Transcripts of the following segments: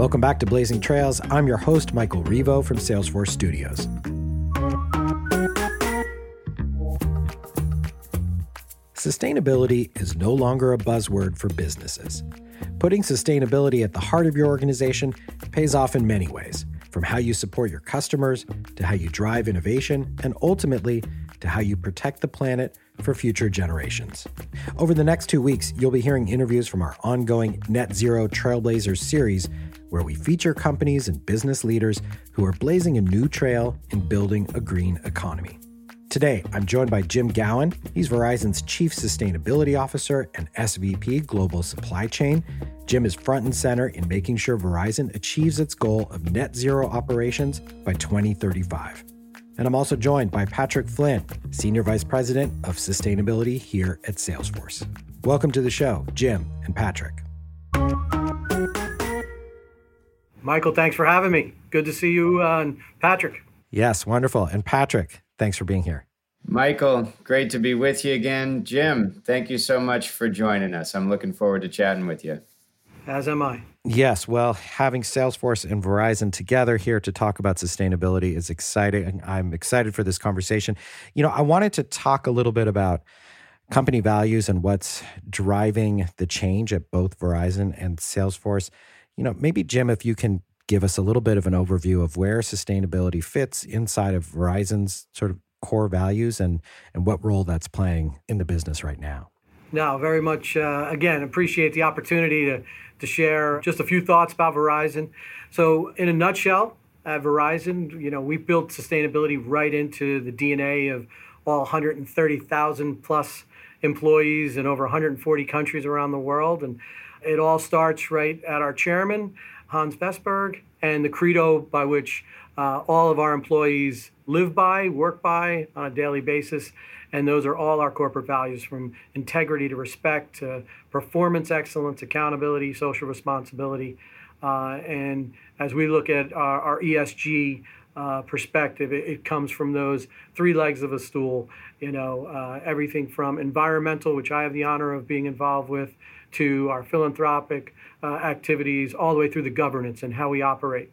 Welcome back to Blazing Trails. I'm your host, Michael Rivo from Salesforce Studios. Sustainability is no longer a buzzword for businesses. Putting sustainability at the heart of your organization pays off in many ways, from how you support your customers to how you drive innovation and ultimately to how you protect the planet for future generations. Over the next two weeks, you'll be hearing interviews from our ongoing Net Zero Trailblazers series, where we feature companies and business leaders who are blazing a new trail in building a green economy. Today, I'm joined by Jim Gowen. He's Verizon's Chief Sustainability Officer and SVP Global Supply Chain. Jim is front and center in making sure Verizon achieves its goal of net zero operations by 2035. And I'm also joined by Patrick Flynn, Senior Vice President of Sustainability here at Salesforce. Welcome to the show, Jim and Patrick. Michael, thanks for having me. Good to see you, uh, and Patrick. Yes, wonderful. And Patrick, thanks for being here. Michael, great to be with you again. Jim, thank you so much for joining us. I'm looking forward to chatting with you. As am I. Yes, well, having Salesforce and Verizon together here to talk about sustainability is exciting. I'm excited for this conversation. You know, I wanted to talk a little bit about company values and what's driving the change at both Verizon and Salesforce. You know, maybe Jim, if you can give us a little bit of an overview of where sustainability fits inside of Verizon's sort of core values and and what role that's playing in the business right now. No, very much. Uh, again, appreciate the opportunity to to share just a few thoughts about Verizon. So, in a nutshell, at Verizon, you know, we built sustainability right into the DNA of all 130,000 plus employees in over 140 countries around the world. And it all starts right at our chairman, Hans Vestberg, and the credo by which uh, all of our employees live by, work by on a daily basis. And those are all our corporate values from integrity to respect to performance excellence, accountability, social responsibility. Uh, and as we look at our, our ESG uh, perspective, it, it, comes from those three legs of a stool. You know, uh, everything from environmental, which I have the honor of being involved with, to our philanthropic uh, activities, all the way through the governance and how we operate.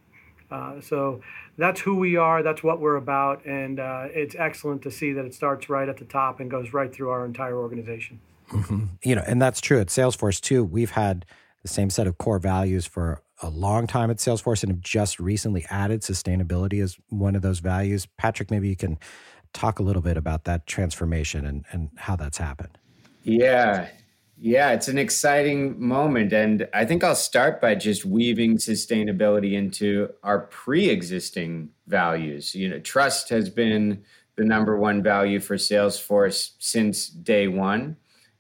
Uh, so that's who we are. That's what we're about, and uh, it's excellent to see that it starts right at the top and goes right through our entire organization. Mm-hmm. You know, and that's true at Salesforce too. We've had the same set of core values for a long time at Salesforce, and have just recently added sustainability as one of those values. Patrick, maybe you can talk a little bit about that transformation and, and how that's happened. Yeah, yeah, it's an exciting moment. And I think I'll start by just weaving sustainability into our pre existing values. You know, trust has been the number one value for Salesforce since day one.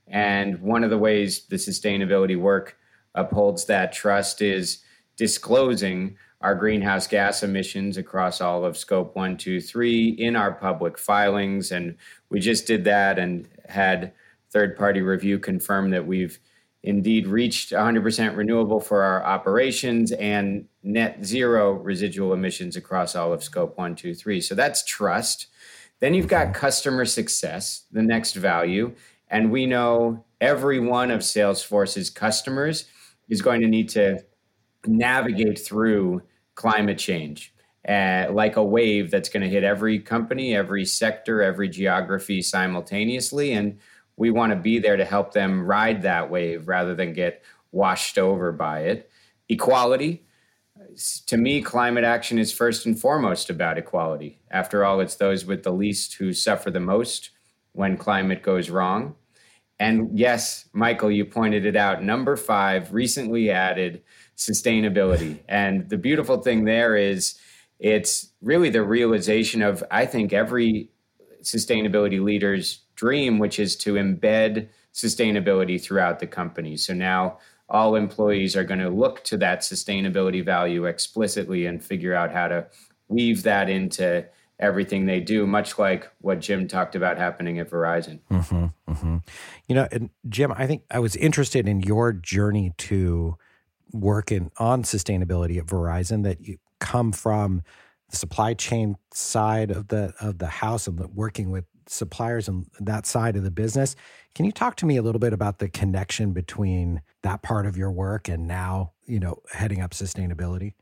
And one of the ways the sustainability work upholds that trust is disclosing our greenhouse gas emissions across all of scope one, two, three in our public filings. And we just did that and had third party review confirm that we've indeed reached 100% renewable for our operations and net zero residual emissions across all of scope one, two, three. So that's trust. Then you've got customer success, the next value. And we know every one of Salesforce's customers is going to need to navigate through climate change. Uh, like a wave that's going to hit every company, every sector, every geography simultaneously. And we want to be there to help them ride that wave rather than get washed over by it. Equality. To me, climate action is first and foremost about equality. After all, it's those with the least who suffer the most when climate goes wrong. And yes, Michael, you pointed it out. Number five, recently added sustainability. And the beautiful thing there is it's really the realization of, I think, every sustainability leader's dream, which is to embed sustainability throughout the company. So now all employees are going to look to that sustainability value explicitly and figure out how to weave that into everything they do, much like what Jim talked about happening at Verizon. Mm-hmm, mm-hmm. You know, and Jim, I think I was interested in your journey to working on sustainability at Verizon that you come from the supply chain side of the of the house and working with suppliers and that side of the business. Can you talk to me a little bit about the connection between that part of your work and now, you know, heading up sustainability?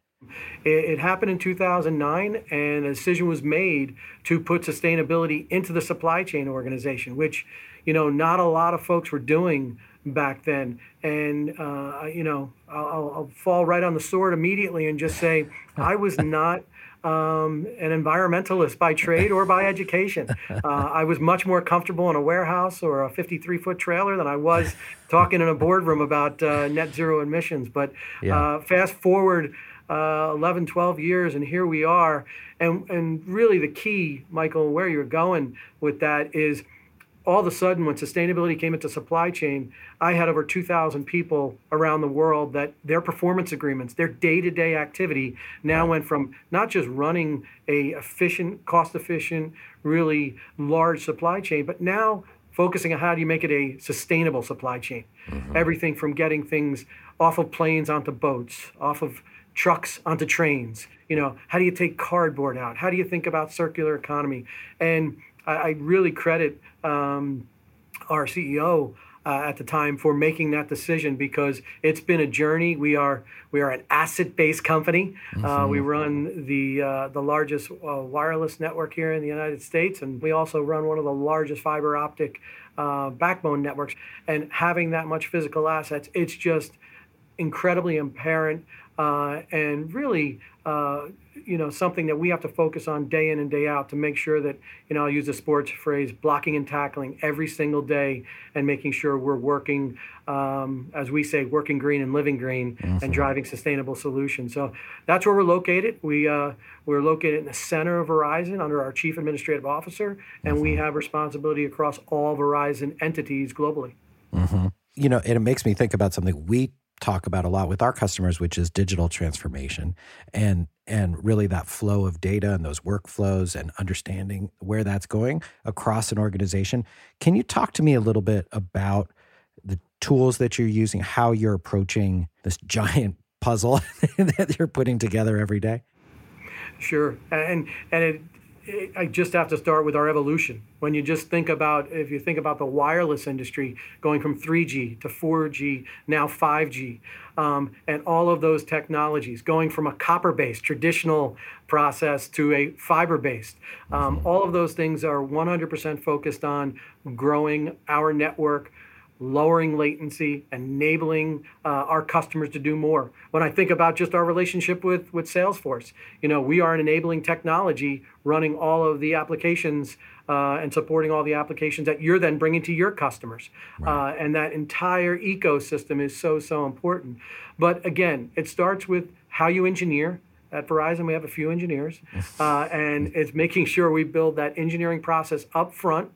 It, it, happened in 2009, and a decision was made to put sustainability into the supply chain organization, which, you know, not a lot of folks were doing back then. And, uh, you know, I'll, I'll, fall right on the sword immediately and just say I was not. Um, an environmentalist by trade or by education. Uh, I was much more comfortable in a warehouse or a 53 foot trailer than I was talking in a boardroom about uh, net zero emissions. But yeah. Uh, fast forward uh, 11, 12 years, and here we are. And, and really, the key, Michael, where you're going with that is all of a sudden, when sustainability came into supply chain, I had over 2,000 people around the world that their performance agreements, their day-to-day activity, now went from not just running a efficient, cost-efficient, really large supply chain, but now focusing on how do you make it a sustainable supply chain. Mm-hmm. Everything from getting things off of planes onto boats, off of trucks onto trains. You know, how do you take cardboard out? How do you think about circular economy? And I, I really credit um, our CEO uh, at the time for making that decision because it's been a journey. We are we are an asset-based company. Uh, mm-hmm. Uh, we run the uh, the largest uh, wireless network here in the United States, and we also run one of the largest fiber optic uh, backbone networks. And having that much physical assets, it's just incredibly apparent uh, and really, uh, you know, something that we have to focus on day in and day out to make sure that, you know, I'll use the sports phrase, blocking and tackling every single day and making sure we're working, um, as we say, working green and living green awesome. and driving sustainable solutions. So that's where we're located. We, uh, we're located in the center of Verizon under our chief administrative officer, and awesome. we have responsibility across all Verizon entities globally. Mm-hmm. You know, and it makes me think about something we talk about a lot with our customers, which is digital transformation and and really that flow of data and those workflows and understanding where that's going across an organization. Can you talk to me a little bit about the tools that you're using, how you're approaching this giant puzzle that you're putting together every day? Sure, and and it I just have to start with our evolution. When you just think about, if you think about the wireless industry going from 3G to 4G, now 5G, um, and all of those technologies going from a copper based traditional process to a fiber based, um, all of those things are 100% focused on growing our network lowering latency, enabling uh, our customers to do more. When I think about just our relationship with, with Salesforce, you know, we are an enabling technology running all of the applications uh, and supporting all the applications that you're then bringing to your customers. Uh, and that entire ecosystem is so, so important. But again, it starts with how you engineer. At Verizon, we have a few engineers, uh, and it's making sure we build that engineering process up front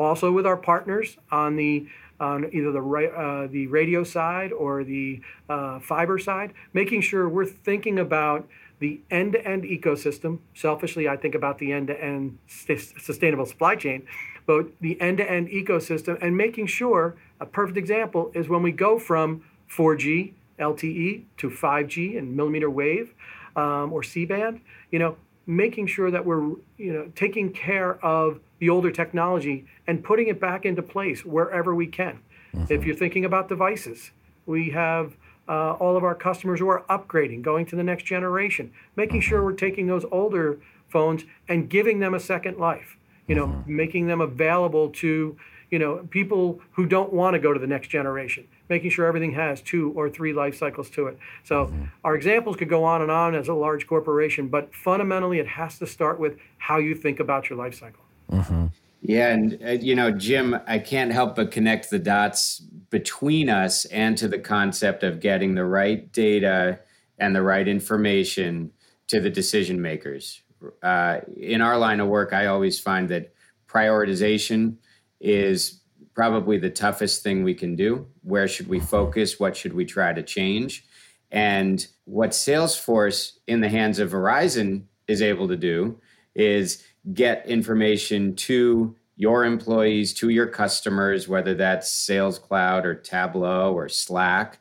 also with our partners on the on either the uh, the radio side or the uh, fiber side, making sure we're thinking about the end-to-end ecosystem. Selfishly, I think about the end-to-end st- sustainable supply chain, but the end-to-end ecosystem and making sure a perfect example is when we go from 4G LTE to 5G and millimeter wave um, or C-band. You know, making sure that we're you know taking care of the older technology and putting it back into place wherever we can. Mm-hmm. If you're thinking about devices, we have uh, all of our customers who are upgrading, going to the next generation, making sure we're taking those older phones and giving them a second life. You know, mm-hmm. making them available to you know people who don't want to go to the next generation making sure everything has two or three life cycles to it so mm-hmm. our examples could go on and on as a large corporation but fundamentally it has to start with how you think about your life cycle mm-hmm. Yeah, and uh, you know, Jim, I can't help but connect the dots between us and to the concept of getting the right data and the right information to the decision makers. Uh, in our line of work, I always find that prioritization is probably the toughest thing we can do. Where should we focus? What should we try to change? And what Salesforce in the hands of Verizon is able to do is get information to your employees, to your customers, whether that's Sales Cloud or Tableau or Slack.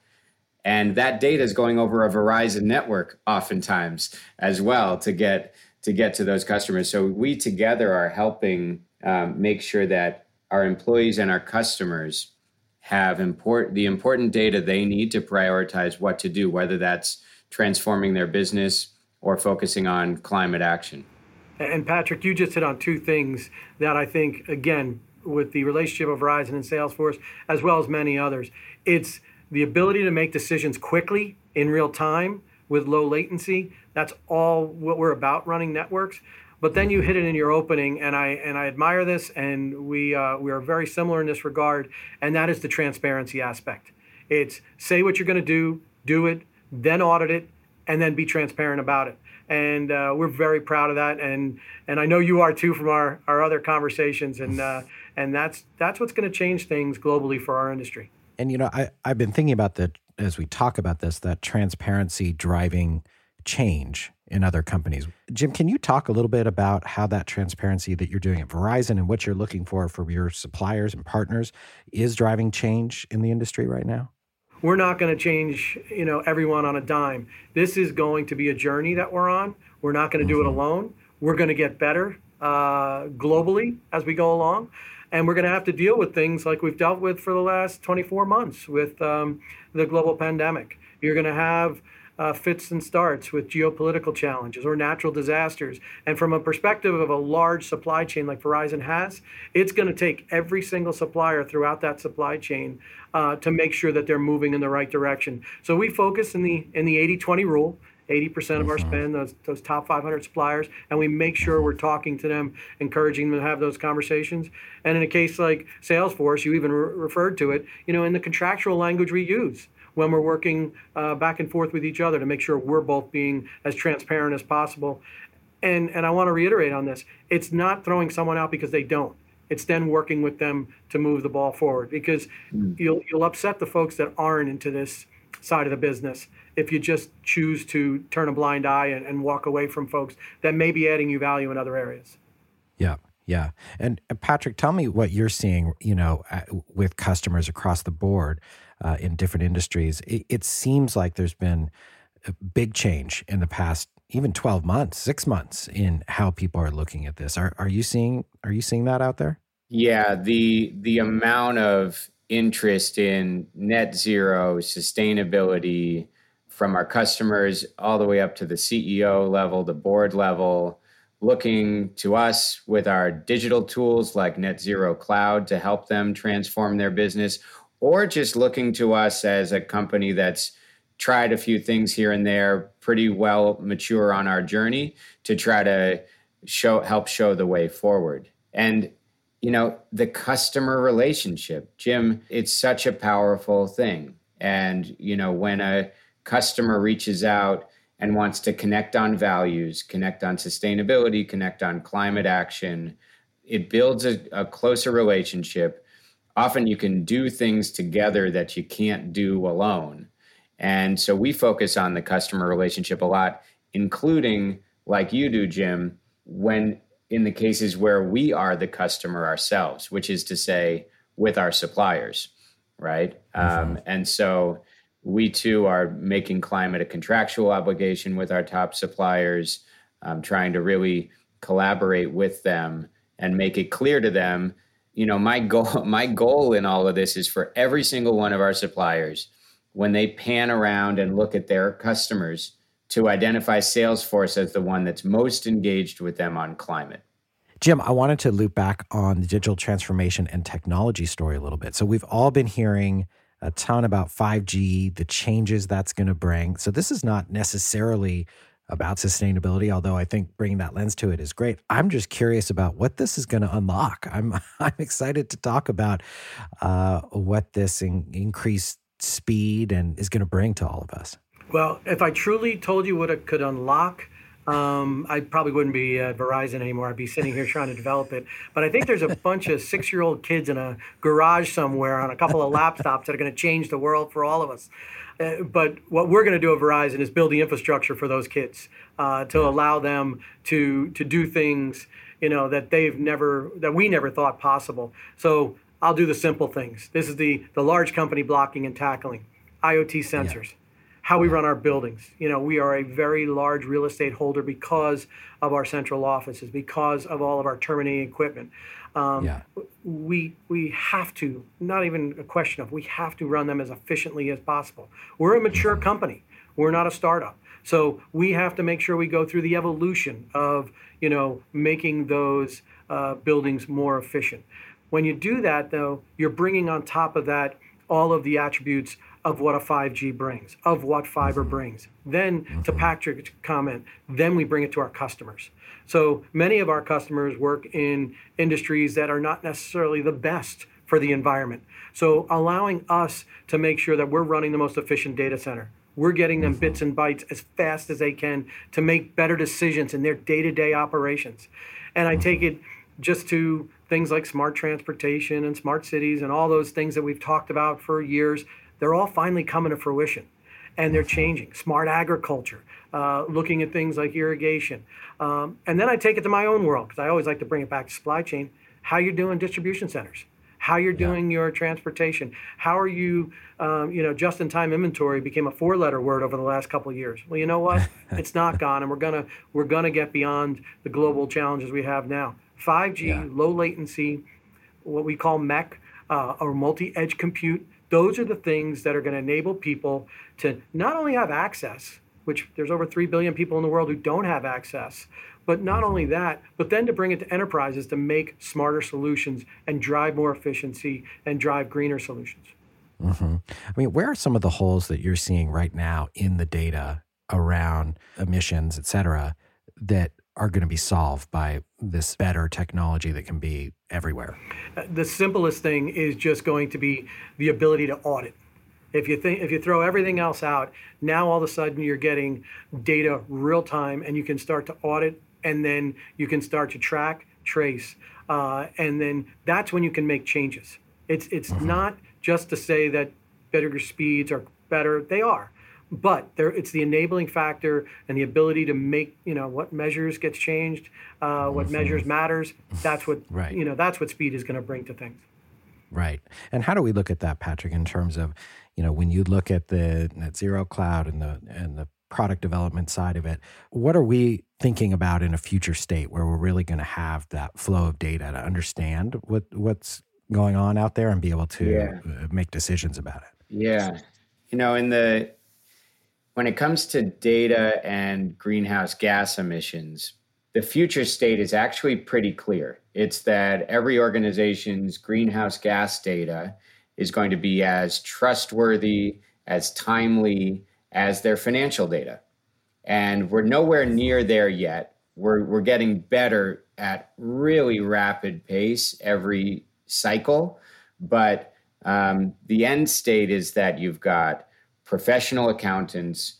And that data is going over a Verizon network oftentimes as well to get to get to those customers. So we together are helping um, make sure that our employees and our customers have import the important data they need to prioritize what to do, whether that's transforming their business or focusing on climate action. And Patrick, you just hit on two things that I think, again, with the relationship of Verizon and Salesforce, as well as many others, it's the ability to make decisions quickly in real time with low latency. That's all what we're about running networks. But then you hit it in your opening, and I and I admire this, and we uh, we are very similar in this regard, and that is the transparency aspect. It's say what you're going to do, do it, then audit it, and then be transparent about it. And uh, we're very proud of that, and and I know you are too from our, our other conversations, and uh, and that's that's what's going to change things globally for our industry. And you know, I I've been thinking about that as we talk about this, that transparency driving change in other companies. Jim, can you talk a little bit about how that transparency that you're doing at Verizon and what you're looking for from your suppliers and partners is driving change in the industry right now? We're not going to change, you know, everyone on a dime. This is going to be a journey that we're on. We're not going to do it mm-hmm. alone. We're going to get better uh, globally as we go along. And we're going to have to deal with things like we've dealt with for the last 24 months with um, the global pandemic. You're going to have uh, fits and starts with geopolitical challenges or natural disasters. And from a perspective of a large supply chain like Verizon has, it's going to take every single supplier throughout that supply chain uh, to make sure that they're moving in the right direction. So we focus in the in the 80-20 rule. 80% of our mm-hmm. spend, those, those top 500 suppliers, and we make sure we're talking to them, encouraging them to have those conversations. And in a case like Salesforce, you even re- referred to it, you know, in the contractual language we use when we're working uh, back and forth with each other to make sure we're both being as transparent as possible. And, and I want to reiterate on this it's not throwing someone out because they don't. It's then working with them to move the ball forward because mm. you'll, you'll upset the folks that aren't into this side of the business if you just choose to turn a blind eye and, and walk away from folks that may be adding you value in other areas. Yeah. Yeah. And, and Patrick, tell me what you're seeing, you know, with customers across the board uh, in different industries. It, it, seems like there's been a big change in the past even 12 months, 6 months in how people are looking at this. Are are you seeing are you seeing that out there? Yeah, the the amount of interest in net zero sustainability from our customers all the way up to the CEO level, the board level, looking to us with our digital tools like Net Zero Cloud to help them transform their business, or just looking to us as a company that's tried a few things here and there, pretty well mature on our journey to try to show help show the way forward. And you know, the customer relationship, Jim, it's such a powerful thing. And you know, when a customer reaches out and wants to connect on values, connect on sustainability, connect on climate action, it builds a, a closer relationship often you can do things together that you can't do alone. And so we focus on the customer relationship a lot, including, like you do, Jim, when in the cases where we are the customer ourselves, which is to say, with our suppliers, right? Mm-hmm. Um, and so we too are making climate a contractual obligation with our top suppliers, um, trying to really collaborate with them and make it clear to them you know my goal my goal in all of this is for every single one of our suppliers when they pan around and look at their customers to identify salesforce as the one that's most engaged with them on climate. Jim i wanted to loop back on the digital transformation and technology story a little bit. So we've all been hearing a ton about 5g the changes that's going to bring. So this is not necessarily about sustainability, although I think bringing that lens to it is great. I'm just curious about what this is going to unlock. I'm I'm excited to talk about uh, what this in, increased speed and is going to bring to all of us. Well, if I truly told you what it could unlock, um, I probably wouldn't be at Verizon anymore. I'd be sitting here trying to develop it. But I think there's a bunch of six year old kids in a garage somewhere on a couple of laptops that are going to change the world for all of us. Uh, but what we're going to do at Verizon is build the infrastructure for those kids uh, to allow them to to do things you know that they've never that we never thought possible. So I'll do the simple things. This is the the large company blocking and tackling, IoT sensors. Yeah. how we run our buildings. You know, we are a very large real estate holder because of our central offices, because of all of our terminating equipment. Um, yeah. We we have to, not even a question of, we have to run them as efficiently as possible. We're a mature company. We're not a startup. So we have to make sure we go through the evolution of, you know, making those uh, buildings more efficient. When you do that, though, you're bringing on top of that all of the attributes of what a 5G brings, of what fiber brings. Then, to mm-hmm. Patrick's comment, then we bring it to our customers. So many of our customers work in industries that are not necessarily the best for the environment. So allowing us to make sure that we're running the most efficient data center. We're getting them mm-hmm. bits and bytes as fast as they can to make better decisions in their day to day operations. And I take it just to things like smart transportation and smart cities and all those things that we've talked about for years they're all finally coming to fruition and they're changing. Smart agriculture, uh, looking at things like irrigation. Um, and then I take it to my own world because I always like to bring it back to supply chain. How you're doing distribution centers, how you're doing yeah. your transportation, how are you, um, you know, just-in-time inventory became a four-letter word over the last couple of years. Well, you know what? it's not gone, and we're gonna we're gonna get beyond the global challenges we have now. 5G, yeah. low latency, what we call MEC, uh, or multi-edge compute those are the things that are going to enable people to not only have access, which there's over 3 billion people in the world who don't have access, but not only that, but then to bring it to enterprises to make smarter solutions and drive more efficiency and drive greener solutions. Mm-hmm. I mean, where are some of the holes that you're seeing right now in the data around emissions, et cetera, that are going to be solved by this better technology that can be everywhere? Uh, the simplest thing is just going to be the ability to audit. If you think if you throw everything else out, now all of a sudden you're getting data real time, and you can start to audit, and then you can start to track, trace, uh, and then that's when you can make changes. It's it's mm-hmm. not just to say that better speeds are better; they are but there it's the enabling factor and the ability to make you know what measures gets changed uh, what mm-hmm. measures matters that's what right. you know that's what speed is going to bring to things right and how do we look at that patrick in terms of you know when you look at the net zero cloud and the and the product development side of it what are we thinking about in a future state where we're really going to have that flow of data to understand what what's going on out there and be able to yeah. Uh, make decisions about it yeah you know in the when it comes to data and greenhouse gas emissions, the future state is actually pretty clear. It's that every organization's greenhouse gas data is going to be as trustworthy, as timely as their financial data. And we're nowhere near there yet. We're, we're getting better at really rapid pace every cycle. But um, the end state is that you've got professional accountants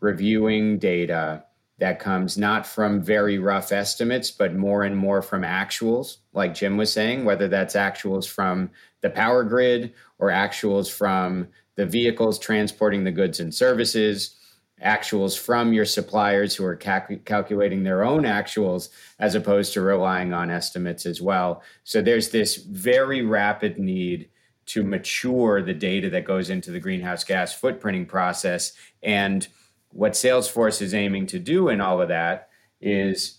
reviewing data that comes not from very rough estimates, but more and more from actuals, like Jim was saying, whether that's actuals from the power grid or actuals from the vehicles transporting the goods and services, actuals from your suppliers who are cal- calculating their own actuals as opposed to relying on estimates as well. So there's this very rapid need to mature the data that goes into the greenhouse gas footprinting process. And what Salesforce is aiming to do in all of that is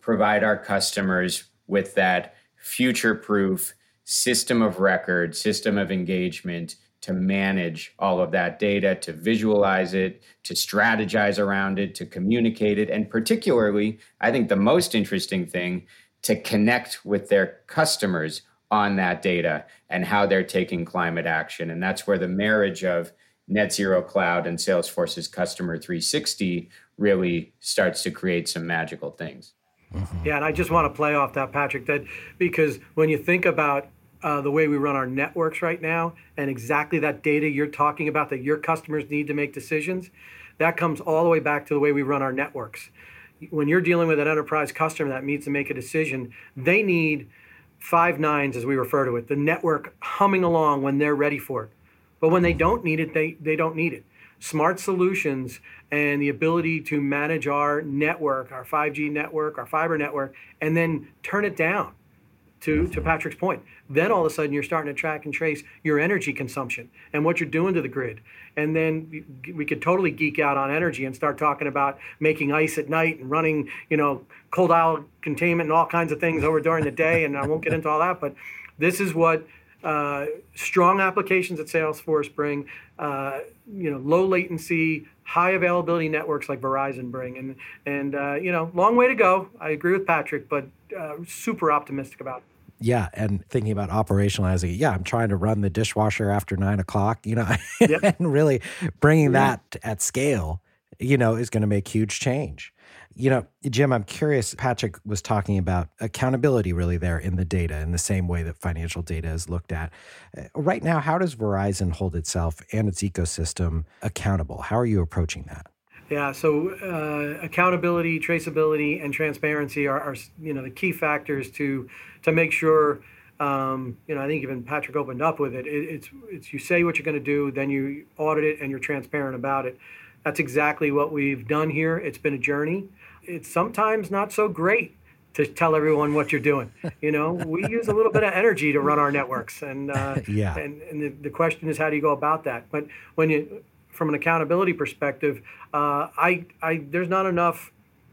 provide our customers with that future proof system of record, system of engagement to manage all of that data, to visualize it, to strategize around it, to communicate it, and particularly, I think the most interesting thing, to connect with their customers on that data and how they're taking climate action. And that's where the marriage of Net Zero Cloud and Salesforce's Customer 360 really starts to create some magical things. Mm-hmm. Yeah, and I just want to play off that, Patrick, that because when you think about uh, the way we run our networks right now and exactly that data you're talking about that your customers need to make decisions, that comes all the way back to the way we run our networks. When you're dealing with an enterprise customer that needs to make a decision, they need – five nines, as we refer to it, the network humming along when they're ready for it. But when they don't need it, they, they don't need it. Smart solutions and the ability to manage our network, our 5G network, our fiber network, and then turn it down to, to Patrick's point. Then all of a sudden you're starting to track and trace your energy consumption and what you're doing to the grid. And then we could totally geek out on energy and start talking about making ice at night and running, you know, cold aisle containment and all kinds of things over during the day. And I won't get into all that, but this is what uh, strong applications at Salesforce bring, uh, you know, low latency, high availability networks like Verizon bring, and and uh, you know, long way to go. I agree with Patrick, but uh, super optimistic about. It. Yeah, and thinking about operationalizing it. Yeah, I'm trying to run the dishwasher after nine o'clock. You know, yep. and really bringing yeah. that at scale, you know, is going to make huge change. You know, Jim, I'm curious. Patrick was talking about accountability really there in the data in the same way that financial data is looked at. Uh, right now, how does Verizon hold itself and its ecosystem accountable? How are you approaching that? Yeah, so uh, accountability, traceability, and transparency are, are, you know the key factors to to make sure. Um, you know, I think even Patrick opened up with it. it it's it's you say what you're going to do, then you audit it, and you're transparent about it. That's exactly what we've done here. It's been a journey it's sometimes not so great to tell everyone what you're doing. You know, we use a little bit of energy to run our networks, and uh, yeah, and, and the, the, question is how do you go about that? But when you, from an accountability perspective, uh, I, I, there's not enough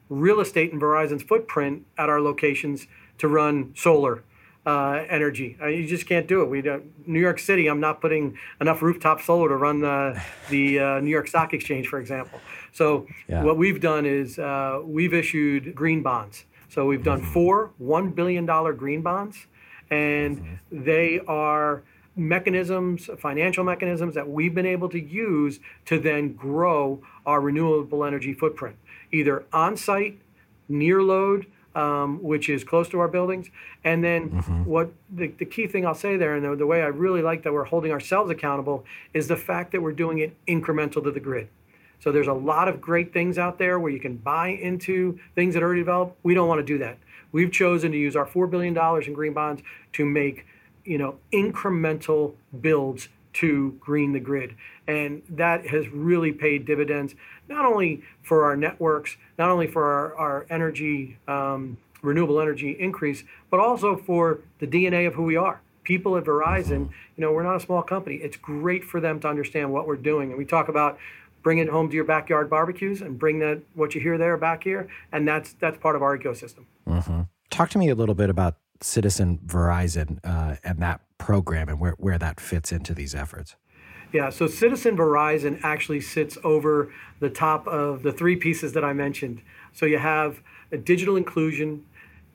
real estate in Verizon's footprint at our locations to run solar. Uh, energy. Uh, you just can't do it. We don't, New York City. I'm not putting enough rooftop solar to run the, the uh, New York Stock Exchange, for example. So yeah. what we've done is uh, we've issued green bonds. So we've done mm-hmm. four $1 billion green bonds, and mm-hmm. they are mechanisms, financial mechanisms that we've been able to use to then grow our renewable energy footprint, either on site, near load, um, which is close to our buildings. And then mm-hmm. what the, the key thing I'll say there, and the, the way I really like that we're holding ourselves accountable, is the fact that we're doing it incremental to the grid. So there's a lot of great things out there where you can buy into things that are already developed. We don't want to do that. We've chosen to use our $4 billion in green bonds to make, you know, incremental builds to green the grid. And that has really paid dividends, not only for our networks, not only for our, our energy, um, renewable energy increase, but also for the DNA of who we are. People at Verizon, you know, we're not a small company. It's great for them to understand what we're doing. And we talk about bring it home to your backyard barbecues and bring that what you hear there back here, and that's that's part of our ecosystem. Mm-hmm. Talk to me a little bit about Citizen Verizon uh, and that program and where, where that fits into these efforts. Yeah, so Citizen Verizon actually sits over the top of the three pieces that I mentioned. So you have digital inclusion,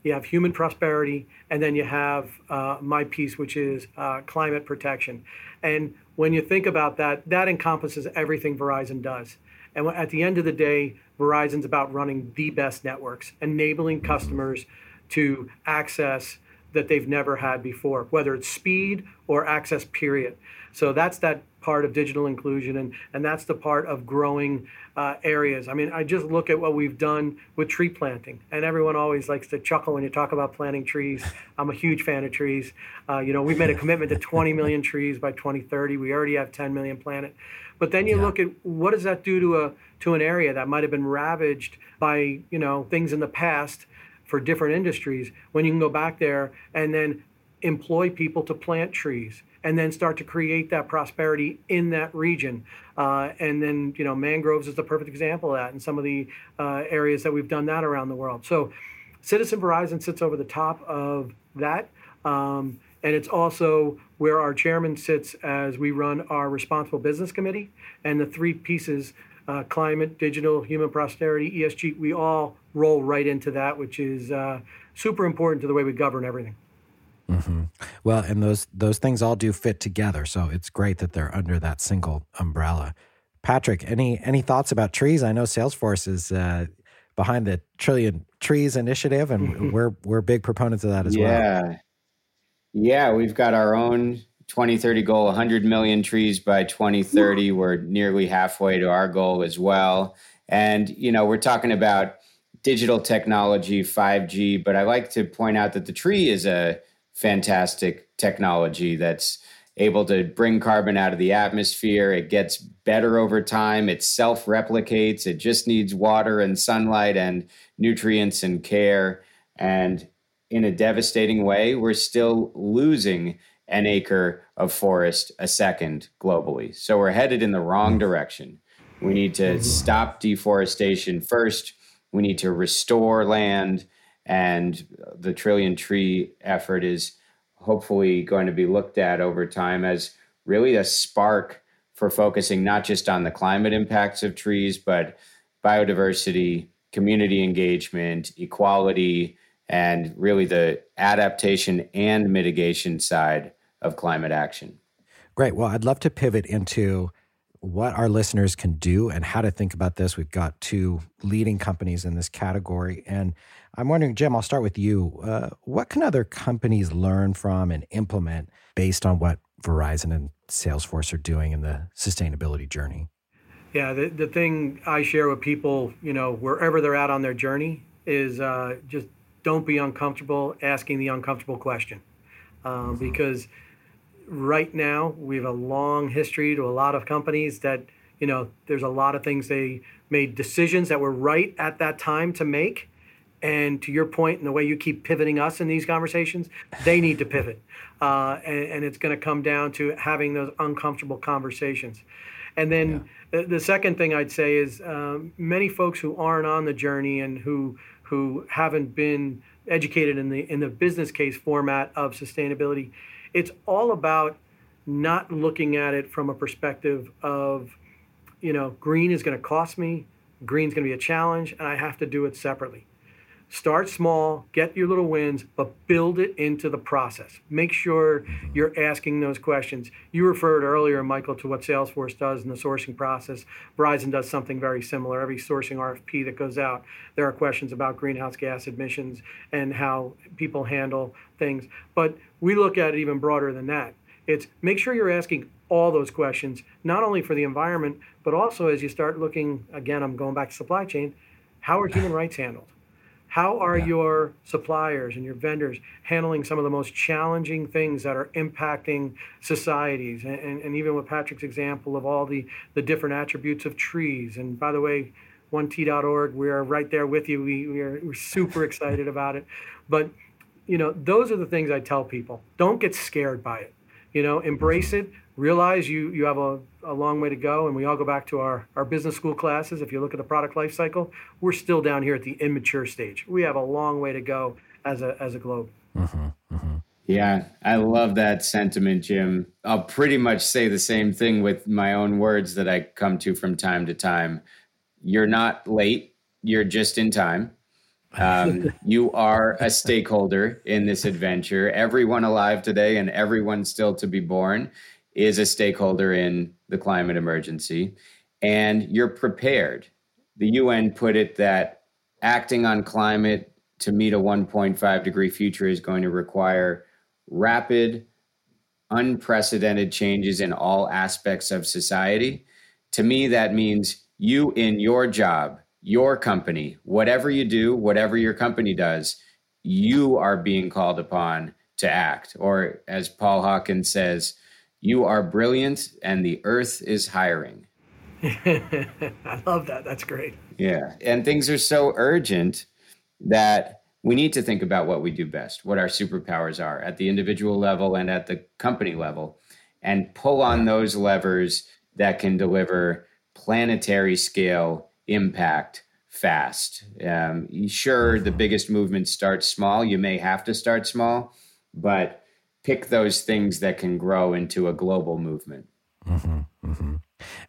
you have human prosperity, and then you have uh, my piece, which is uh, climate protection. And when you think about that, that encompasses everything Verizon does. And at the end of the day, Verizon's about running the best networks, enabling customers to access that they've never had before, whether it's speed or access, period. So that's that part of digital inclusion, and, and that's the part of growing uh, areas. I mean, I just look at what we've done with tree planting, and everyone always likes to chuckle when you talk about planting trees. I'm a huge fan of trees. Uh, you know, we've made a commitment to 20 million trees by 2030. We already have 10 million planted. But then you yeah. look at what does that do to a to an area that might have been ravaged by you know things in the past for different industries when you can go back there and then employ people to plant trees and then start to create that prosperity in that region. Uh, and then, you know, mangroves is the perfect example of that in some of the uh, areas that we've done that around the world. So, Citizen Verizon sits over the top of that. Um, and it's also where our chairman sits as we run our responsible business committee and the three pieces uh, climate, digital, human prosperity, ESG, we all roll right into that, which is uh, super important to the way we govern everything. Mm-hmm. Well, and those those things all do fit together, so it's great that they're under that single umbrella. Patrick, any any thoughts about trees? I know Salesforce is uh, behind the Trillion Trees initiative, and we're we're big proponents of that as yeah. well. Yeah, yeah, we've got our own 2030 goal 100 million trees by 2030 we're nearly halfway to our goal as well and you know we're talking about digital technology 5g but i like to point out that the tree is a fantastic technology that's able to bring carbon out of the atmosphere. It gets better over time. It self replicates. It just needs water and sunlight and nutrients and care. And in a devastating way, we're still losing an acre of forest a second globally. So we're headed in the wrong mm. direction. We need to mm-hmm. stop deforestation first. We need to restore land. And the trillion tree effort is hopefully going to be looked at over time as really a spark for focusing not just on the climate impacts of trees, but biodiversity, community engagement, equality, and really the adaptation and mitigation side of climate action. Great. Well, I'd love to pivot into what our listeners can do and how to think about this. We've got two leading companies in this category. And I'm wondering, Jim, I'll start with you. Uh, what can other companies learn from and implement based on what Verizon and Salesforce are doing in the sustainability journey? Yeah, the, the thing I share with people, you know, wherever they're at on their journey, is uh, just don't be uncomfortable asking the uncomfortable question. Um, mm-hmm. Because right now, we have a long history to a lot of companies that, you know, there's a lot of things they made decisions that were right at that time to make. And to your point, and the way you keep pivoting us in these conversations, they need to pivot. Uh, and, and, it's going to come down to having those uncomfortable conversations. And then yeah. the, the, second thing I'd say is um, many folks who aren't on the journey and who who haven't been educated in the in the business case format of sustainability, it's all about not looking at it from a perspective of, you know, green is going to cost me, green's going to be a challenge, and I have to do it separately. Start small, get your little wins, but build it into the process. Make sure you're asking those questions. You referred earlier, Michael, to what Salesforce does in the sourcing process. Verizon does something very similar. Every sourcing RFP that goes out, there are questions about greenhouse gas emissions and how people handle things. But we look at it even broader than that. It's make sure you're asking all those questions, not only for the environment, but also as you start looking, again, I'm going back to supply chain, how are human rights handled? How are yeah. your suppliers and your vendors handling some of the most challenging things that are impacting societies? And, and, and, even with Patrick's example of all the, the different attributes of trees. And by the way, 1t.org, we are right there with you. We, we are, we're super excited about it. But, you know, those are the things I tell people. Don't get scared by it. You know, embrace it, realize you you have a, a long way to go and we all go back to our, our business school classes. If you look at the product life cycle we're still down here at the immature stage. We have a long way to go as a as a globe. Mm-hmm, mm-hmm. yeah i love that sentiment jim. I'll pretty much say the same thing with my own words that i come to from time to time. You're not late you're just in time um, you are a stakeholder in this adventure everyone alive today and everyone still to be born is a stakeholder in the climate emergency, and you're prepared. The UN put it that acting on climate to meet a 1.5 degree future is going to require rapid, unprecedented changes in all aspects of society. To me, that means you in your job, your company, whatever you do, whatever your company does, you are being called upon to act. Or as Paul Hawkins says, you are brilliant, and the earth is hiring. I love that. That's great. Yeah. And things are so urgent that we need to think about what we do best, what our superpowers are at the individual level and at the company level, and pull on those levers that can deliver planetary scale impact fast. Um, sure, the biggest movement starts small. You may have to start small, but pick those things that can grow into a global movement. Mm-hmm, mm-hmm.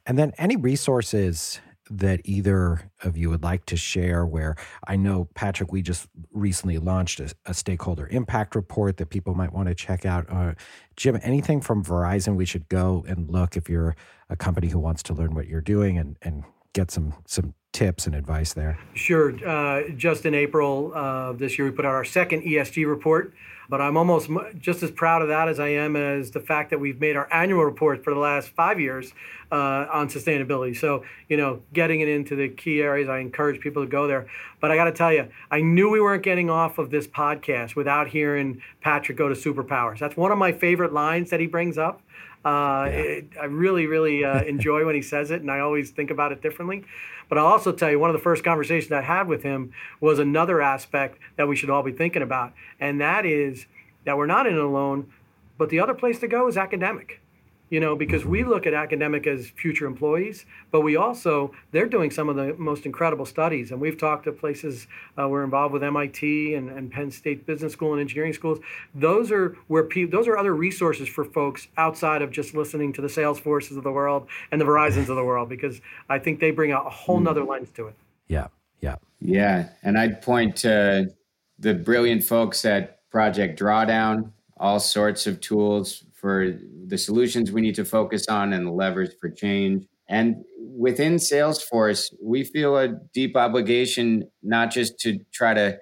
And then any resources that either of you would like to share where I know, Patrick, we just recently launched a, a stakeholder impact report that people might want to check out. Uh, Jim, anything from Verizon we should go and look if you're a company who wants to learn what you're doing and, and get some, some tips and advice there? Sure. Uh, just in April uh, this year, we put out our second ESG report. But I'm almost just as proud of that as I am as the fact that we've made our annual report for the last five years uh, on sustainability. So, you know, getting it into the key areas, I encourage people to go there. But I got to tell you, I knew we weren't getting off of this podcast without hearing Patrick go to superpowers. That's one of my favorite lines that he brings up. Uh, yeah. it, I really, really uh, enjoy when he says it, and I always think about it differently. But I'll also tell you, one of the first conversations I had with him was another aspect that we should all be thinking about, and that is that we're not in it alone, but the other place to go is academic you know, because we look at academic as future employees, but we also, they're doing some of the most incredible studies. And we've talked to places, uh, we're involved with MIT and, and Penn State Business School and engineering schools. Those are where people, those are other resources for folks outside of just listening to the Salesforces of the world and the Verizons of the world, because I think they bring a whole nother mm. lens to it. Yeah. Yeah. Yeah. And I'd point to the brilliant folks at Project Drawdown, all sorts of tools for the solutions we need to focus on and the levers for change. And within Salesforce, we feel a deep obligation not just to try to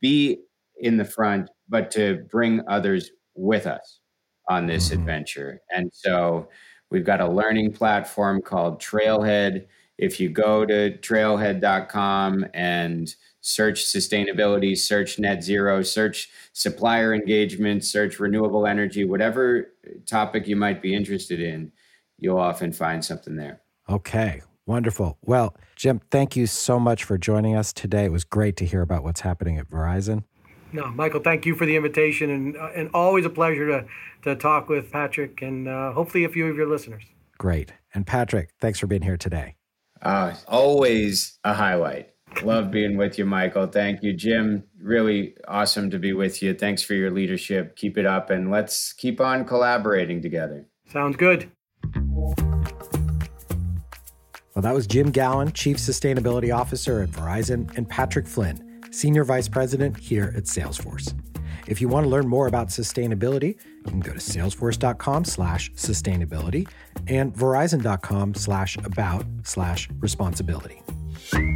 be in the front, but to bring others with us on this mm-hmm. adventure. And so we've got a learning platform called Trailhead. If you go to trailhead.com and search sustainability, search net zero, search supplier engagement, search renewable energy, whatever topic you might be interested in, you'll often find something there. Okay, wonderful. Well, Jim, thank you so much for joining us today. It was great to hear about what's happening at Verizon. No, Michael, thank you for the invitation and, uh, and always a pleasure to, to talk with Patrick and uh, hopefully a few of your listeners. Great. And Patrick, thanks for being here today. Uh, always a highlight. Love being with you, Michael. Thank you, Jim. Really awesome to be with you. Thanks for your leadership. Keep it up and let's keep on collaborating together. Sounds good. Well, that was Jim Gowen, Chief Sustainability Officer at Verizon, and Patrick Flynn, Senior Vice President here at Salesforce. If you want to learn more about sustainability, you can go to salesforce.com slash sustainability and verizon.com slash about slash responsibility.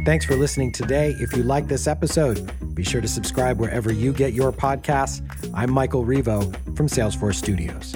Thanks for listening today. If you like this episode, be sure to subscribe wherever you get your podcasts. I'm Michael Rivo from Salesforce Studios.